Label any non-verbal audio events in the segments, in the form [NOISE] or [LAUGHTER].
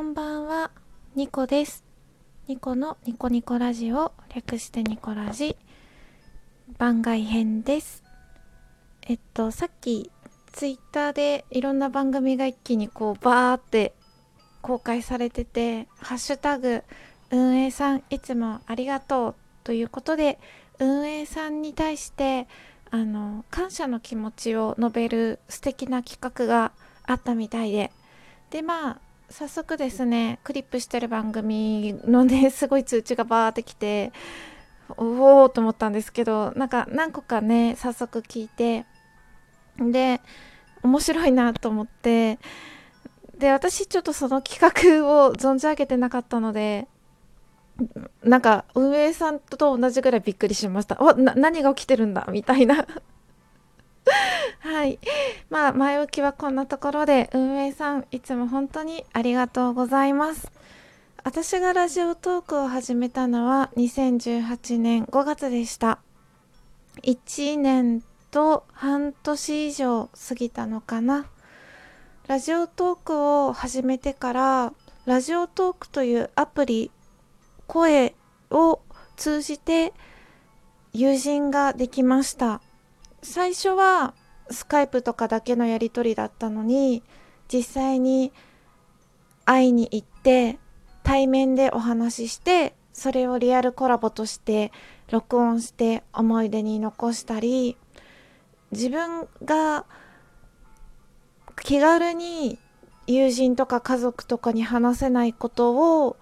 こんばんは、ニコです。ニコのニコニコラジオ、略してニコラジ、番外編です。えっと、さっき、ツイッターでいろんな番組が一気にこう、バーって公開されてて、ハッシュタグ、運営さんいつもありがとうということで、運営さんに対して、あの、感謝の気持ちを述べる素敵な企画があったみたいで、で、まあ、早速ですねクリップしてる番組のね [LAUGHS] すごい通知がバーってきておおと思ったんですけどなんか何個かね早速聞いてで面白いなと思ってで私ちょっとその企画を存じ上げてなかったのでなんか運営さんと同じぐらいびっくりしました。おな何が起きてるんだみたいな。はい。まあ、前置きはこんなところで、運営さん、いつも本当にありがとうございます。私がラジオトークを始めたのは2018年5月でした。1年と半年以上過ぎたのかな。ラジオトークを始めてから、ラジオトークというアプリ、声を通じて友人ができました。最初はスカイプとかだけのやり取りだったのに実際に会いに行って対面でお話ししてそれをリアルコラボとして録音して思い出に残したり自分が気軽に友人とか家族とかに話せないことを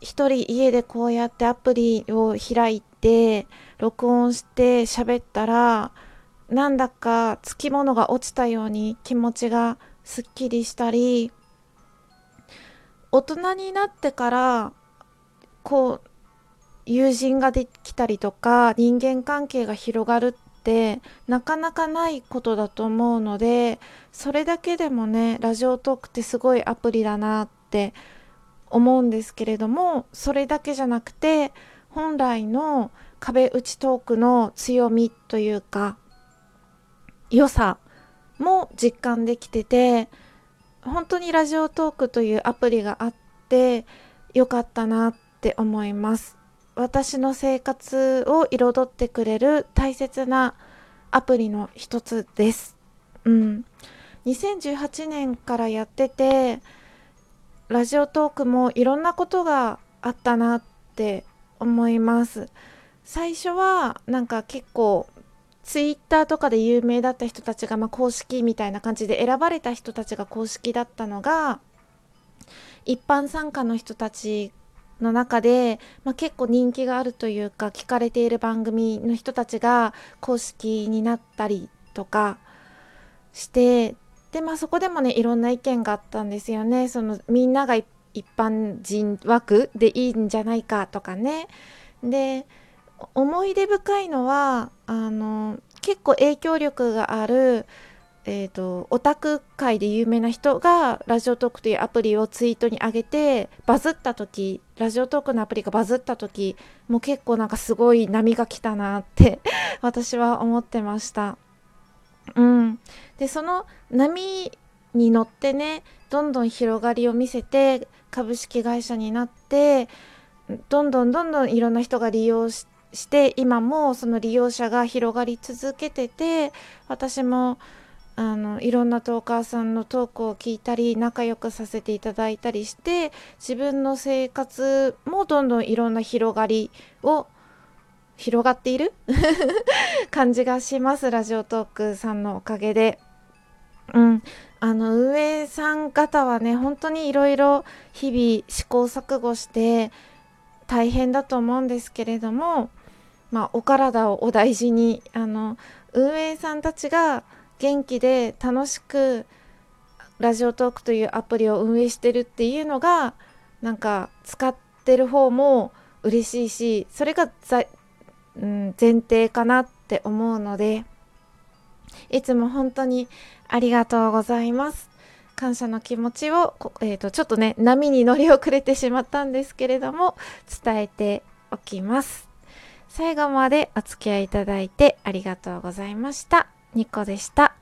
一人家でこうやってアプリを開いて録音して喋ったらなんだかつきものが落ちたように気持ちがすっきりしたり大人になってからこう友人ができたりとか人間関係が広がるってなかなかないことだと思うのでそれだけでもねラジオトークってすごいアプリだなって思うんですけれどもそれだけじゃなくて本来の壁打ちトークの強みというか良さも実感できてて本当にラジオトークというアプリがあってよかったなって思います。私の生活を彩ってくれる大切なアプリの一つです。うん。2018年からやっててラジオトークもいろんなことがあったなって思います。最初はなんか結構ツイッターとかで有名だった人たちが、まあ、公式みたいな感じで選ばれた人たちが公式だったのが一般参加の人たちの中で、まあ、結構人気があるというか聞かれている番組の人たちが公式になったりとかしてでまあそこでもねいろんな意見があったんですよね。そのみんなが一般人枠でいいんじゃないかとかね。で思い出深いのはあの結構影響力がある、えーと、オタク界で有名な人がラジオトークというアプリをツイートに上げてバズった時ラジオトークのアプリがバズった時もう結構なんかすごい波が来たなって [LAUGHS] 私は思ってました。うん、でその波に乗ってねどんどん広がりを見せて株式会社になってどんどんどんどんいろんな人が利用してして今もその利用者が広がり続けてて私もあのいろんなトーカーさんのトークを聞いたり仲良くさせていただいたりして自分の生活もどんどんいろんな広がりを広がっている [LAUGHS] 感じがしますラジオトークさんのおかげで。うん、あの運営さん方はね本当にいろいろ日々試行錯誤して大変だと思うんですけれどもまあ、お体をお大事にあの運営さんたちが元気で楽しくラジオトークというアプリを運営してるっていうのがなんか使ってる方も嬉しいしそれがざ、うん、前提かなって思うのでいつも本当にありがとうございます。感謝の気持ちを、えー、とちょっとね波に乗り遅れてしまったんですけれども伝えておきます。最後までお付き合いいただいてありがとうございました。ニコでした。